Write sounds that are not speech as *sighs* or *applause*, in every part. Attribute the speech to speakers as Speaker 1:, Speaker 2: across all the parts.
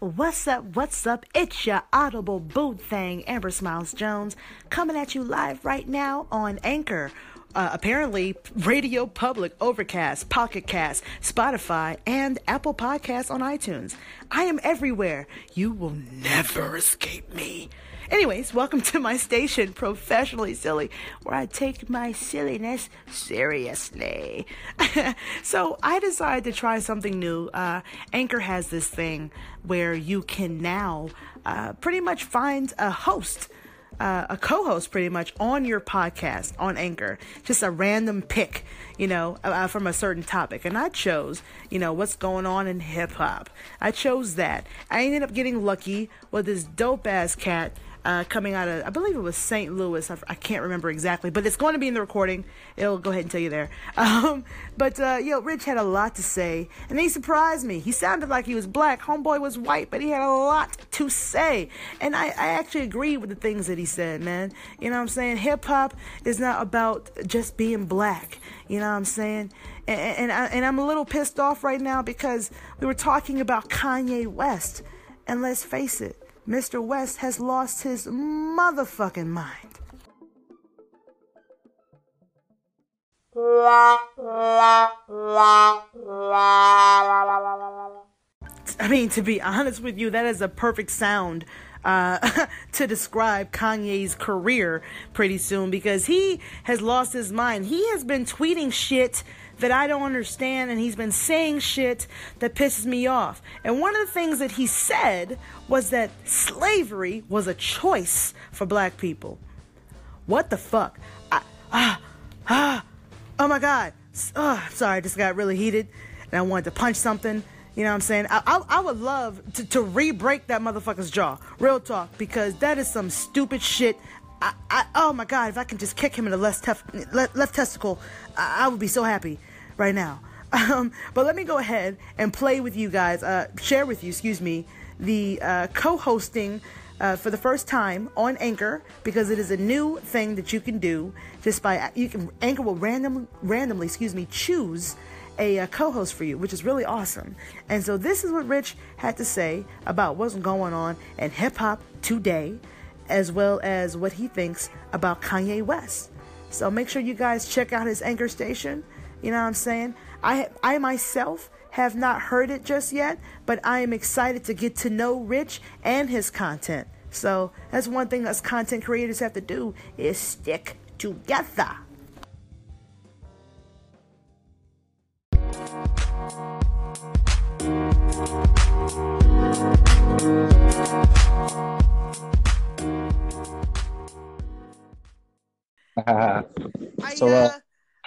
Speaker 1: What's up? What's up? It's your audible boot thing, Amber Smiles Jones, coming at you live right now on Anchor. Uh, apparently, Radio Public, Overcast, Pocket Cast, Spotify, and Apple Podcasts on iTunes. I am everywhere. You will never escape me. Anyways, welcome to my station, Professionally Silly, where I take my silliness seriously. *laughs* so I decided to try something new. Uh, Anchor has this thing where you can now uh, pretty much find a host. Uh, a co-host pretty much on your podcast on anchor just a random pick you know uh, from a certain topic and i chose you know what's going on in hip-hop i chose that i ended up getting lucky with this dope ass cat uh, coming out of, I believe it was St. Louis. I, I, can't remember exactly, but it's going to be in the recording. It'll go ahead and tell you there. *laughs* Um, but, uh, yo, Rich had a lot to say, and he surprised me. He sounded like he was black. Homeboy was white, but he had a lot to say. And I, I actually agree with the things that he said, man. You know what I'm saying? Hip hop is not about just being black. You know what I'm saying? And, and, I, and I'm a little pissed off right now because we were talking about Kanye West. And let's face it, Mr. West has lost his motherfucking mind. I mean, to be honest with you, that is a perfect sound uh, *laughs* to describe Kanye's career pretty soon because he has lost his mind. He has been tweeting shit that I don't understand, and he's been saying shit that pisses me off. And one of the things that he said was that slavery was a choice for black people. What the fuck? I, ah, ah, oh my god. Oh, sorry, I just got really heated and I wanted to punch something. You know what I'm saying? I, I, I would love to, to re break that motherfucker's jaw. Real talk, because that is some stupid shit I, I, oh my God, if I can just kick him in the left, tef- left, left testicle, I, I, would be so happy right now. *laughs* Um, but let me go ahead and play with you guys, uh, share with you, excuse me, the uh, co hosting uh, for the first time on Anchor because it is a new thing that you can do just by, you can, Anchor will random, randomly, excuse me, choose a, a uh, co-host for you, which is really awesome. And so this is what Rich had to say about what's going on in hip hop today as well as what he thinks about Kanye West. So make sure you guys check out his anchor station. You know what I'm saying? I I myself have not heard it just yet, but I am excited to get to know Rich and his content. So that's one thing us content creators have to do is stick together. I, so, uh, uh,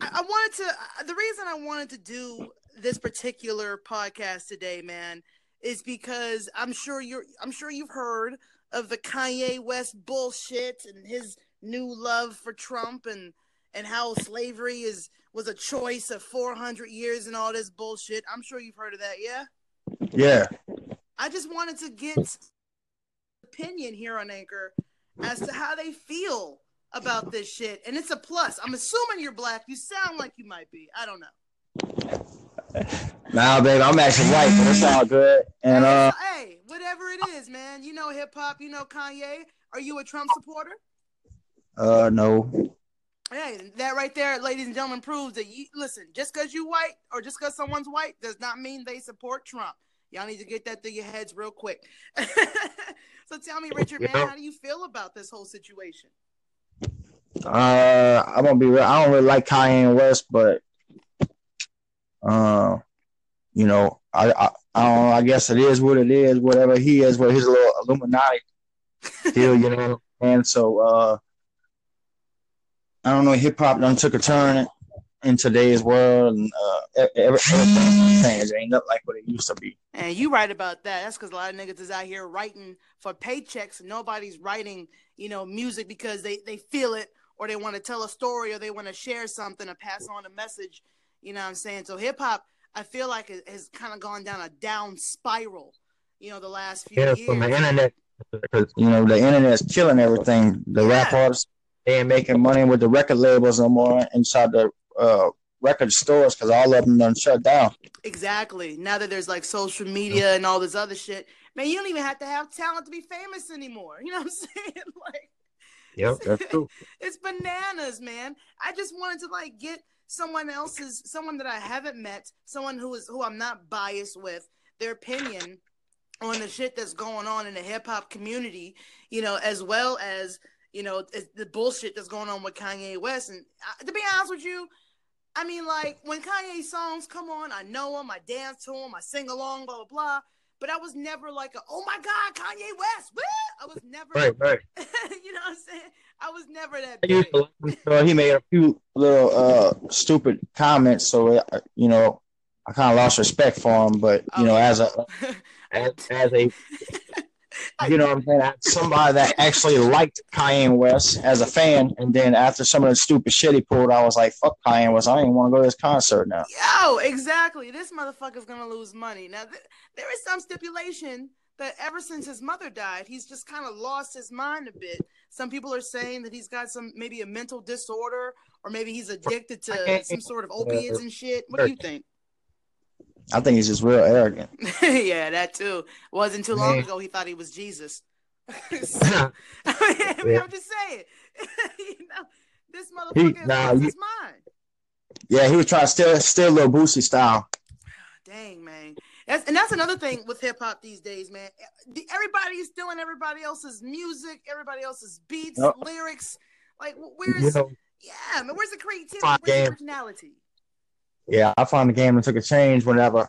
Speaker 1: I wanted to. Uh, the reason I wanted to do this particular podcast today, man, is because I'm sure you're. I'm sure you've heard of the Kanye West bullshit and his new love for Trump and and how slavery is was a choice of 400 years and all this bullshit. I'm sure you've heard of that, yeah.
Speaker 2: Yeah.
Speaker 1: I just wanted to get opinion here on Anchor as to how they feel about this shit, and it's a plus. I'm assuming you're black. You sound like you might be. I don't know.
Speaker 2: Nah, baby, I'm actually white, but it's all good. And uh,
Speaker 1: hey, whatever it is, man. You know hip hop. You know Kanye. Are you a Trump supporter?
Speaker 2: Uh, no.
Speaker 1: Hey, that right there, ladies and gentlemen, proves that you listen. Just because you white or just because someone's white does not mean they support Trump. Y'all need to get that through your heads real quick. *laughs* so tell me, Richard, man, how do you feel about this whole situation?
Speaker 2: Uh, I'm gonna be real. I don't really like Kanye West, but uh, you know, I I, I don't know. I guess it is what it is. Whatever he is, what his little Illuminati deal, you know. And so, uh, I don't know. Hip hop done took a turn in today's world, and uh, everything's changed. It ain't nothing like what it used to be.
Speaker 1: And you right about that. That's because a lot of niggas is out here writing for paychecks. Nobody's writing, you know, music because they they feel it or they want to tell a story or they want to share something or pass on a message. You know what I'm saying? So hip hop, I feel like it has kind of gone down a down spiral. You know, the last few yeah, years. from the
Speaker 2: internet, because you know the internet's killing everything. The yeah. rap artists they ain't making money with the record labels no more inside the uh, record stores because all of them done shut down.
Speaker 1: Exactly. Now that there's like social media and all this other shit, man, you don't even have to have talent to be famous anymore. You know what I'm *laughs* saying? like,
Speaker 2: yep, that's *laughs* true.
Speaker 1: it's bananas, man. I just wanted to like get someone else's, someone that I haven't met, someone who is who I'm not biased with, their opinion on the shit that's going on in the hip hop community, you know, as well as you know the bullshit that's going on with Kanye West. And uh, to be honest with you, I mean, like when Kanye songs come on, I know them, I dance to them, I sing along, blah blah blah. But I was never like, a, oh my god, Kanye West. Woo! I was never,
Speaker 2: right, right. *laughs*
Speaker 1: you know what I'm saying? I was never that. Big.
Speaker 2: Uh, he made a few little uh, stupid comments, so uh, you know, I kind of lost respect for him. But you oh, know, yeah. as a *laughs* as, as a *laughs* you know what I'm saying? Somebody that actually liked Kanye West as a fan, and then after some of the stupid shit he pulled, I was like, "Fuck Kanye West! I don't even want to go to this concert now."
Speaker 1: Yo, exactly. This motherfucker's gonna lose money. Now, th- there is some stipulation that ever since his mother died, he's just kind of lost his mind a bit. Some people are saying that he's got some maybe a mental disorder, or maybe he's addicted to some sort of uh, opiates and shit. What do you think?
Speaker 2: I think he's just real arrogant. *laughs*
Speaker 1: yeah, that too. Wasn't too long Man. ago he thought he was Jesus. *laughs* so, *laughs* I mean, yeah. I'm just saying. you know, this motherfucker he, nah, his mind.
Speaker 2: Yeah, he was trying to steal steal little Boosie style. *sighs*
Speaker 1: Dang, man. That's, and that's another thing with hip hop these days, man. Everybody is stealing everybody else's music, everybody else's beats, yep. lyrics. Like, where's you know, yeah, man? Where's the creativity? Where's the originality?
Speaker 2: Yeah, I found the game and took a change whenever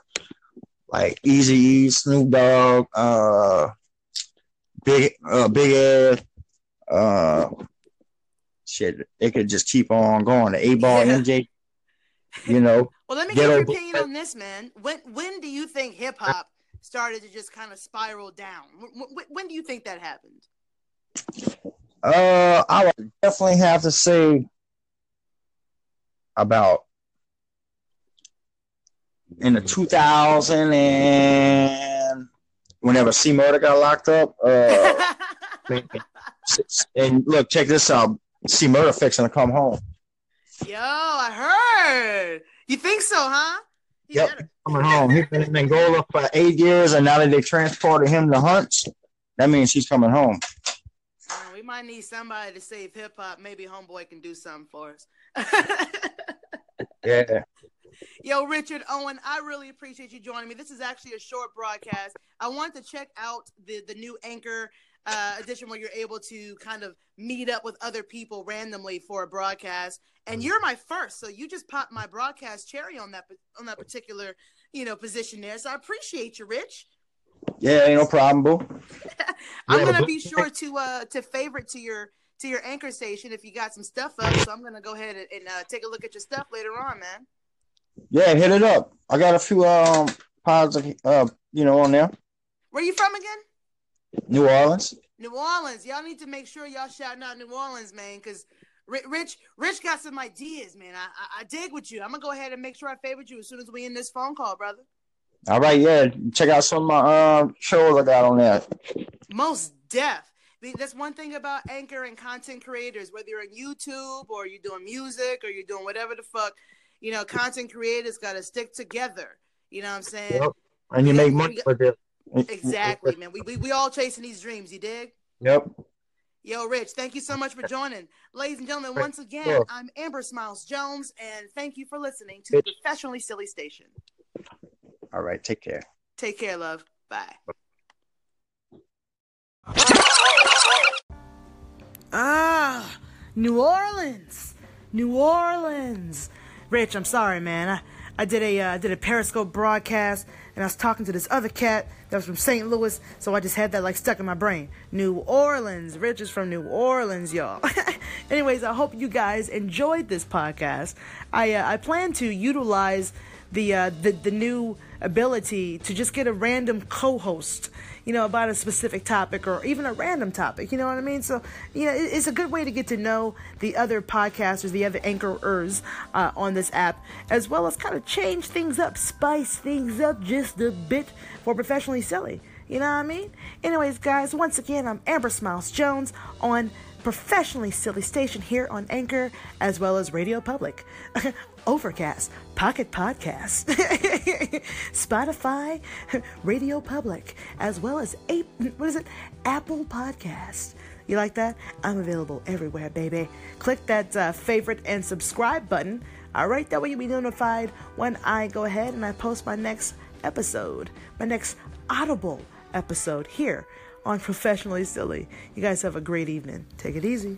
Speaker 2: like Easy E, Snoop Dogg, uh, Big uh, Big Ed, uh, shit, they could just keep on going. The A Ball yeah. *laughs* MJ, you know. *laughs*
Speaker 1: well, let me get your opinion on this, man. When when do you think hip hop started to just kind of spiral down? When, when do you think that happened?
Speaker 2: Uh, I would definitely have to say about in the 2000 and whenever C Murder got locked up. Uh, *laughs* and look, check this out. C Murder fixing to come home.
Speaker 1: Yo, I heard. You think so, huh?
Speaker 2: He yep, better. coming home. He's been in Angola for eight years, and now that they transported him to Hunts, that means he's coming home.
Speaker 1: Uh, we might need somebody to save hip hop. Maybe Homeboy can do something for us. *laughs*
Speaker 2: yeah.
Speaker 1: Yo, Richard Owen, I really appreciate you joining me. This is actually a short broadcast. I want to check out the the new Anchor uh, edition where you're able to kind of meet up with other people randomly for a broadcast. And you're my first, so you just popped my broadcast cherry on that on that particular you know position there. So I appreciate you, Rich.
Speaker 2: Yeah, ain't no problem, boo. *laughs*
Speaker 1: I'm gonna be sure to uh to favorite to your to your anchor station if you got some stuff up. So I'm gonna go ahead and, and uh, take a look at your stuff later on, man.
Speaker 2: Yeah, hit it up. I got a few um pods of uh you know on there.
Speaker 1: Where you from again?
Speaker 2: New Orleans.
Speaker 1: New Orleans. Y'all need to make sure y'all shouting out New Orleans, man, because Rich, Rich got some ideas, man. I, I, I dig with you. I'm gonna go ahead and make sure I favorite you as soon as we end this phone call, brother.
Speaker 2: All right, yeah. Check out some of my uh, shows I got on there.
Speaker 1: Most deaf. That's one thing about anchor and content creators, whether you're on YouTube or you're doing music or you're doing whatever the fuck you know, content creators got to stick together. You know what I'm saying? Yep.
Speaker 2: And you make money for it.
Speaker 1: Exactly, man. We, we we all chasing these dreams. You dig?
Speaker 2: Yep.
Speaker 1: Yo, Rich, thank you so much for joining. Ladies and gentlemen, once again, I'm Amber Smiles Jones, and thank you for listening to the Professionally Silly Station.
Speaker 2: All right, take care.
Speaker 1: Take care, love. Bye. Ah, New Orleans. New Orleans. Rich, I'm sorry, man. I, I did a uh, did a Periscope broadcast, and I was talking to this other cat that was from St. Louis, so I just had that like stuck in my brain. New Orleans. Rich is from New Orleans, y'all. *laughs* Anyways, I hope you guys enjoyed this podcast. I uh, I plan to utilize the uh, the the new ability to just get a random co-host you know, about a specific topic or even a random topic. You know what I mean? So, you know, it's a good way to get to know the other podcasters, the other anchorers uh, on this app, as well as kind of change things up, spice things up just a bit for professionally silly. You know what I mean? Anyways, guys, once again, I'm Amber Smiles Jones on professionally silly station here on Anchor, as well as Radio Public, *laughs* Overcast, Pocket Podcast, *laughs* Spotify, *laughs* Radio Public, as well as a what is it? Apple Podcast. You like that? I'm available everywhere, baby. Click that uh, favorite and subscribe button. All right, that way you'll be notified when I go ahead and I post my next episode, my next Audible episode here on Professionally Silly. You guys have a great evening. Take it easy.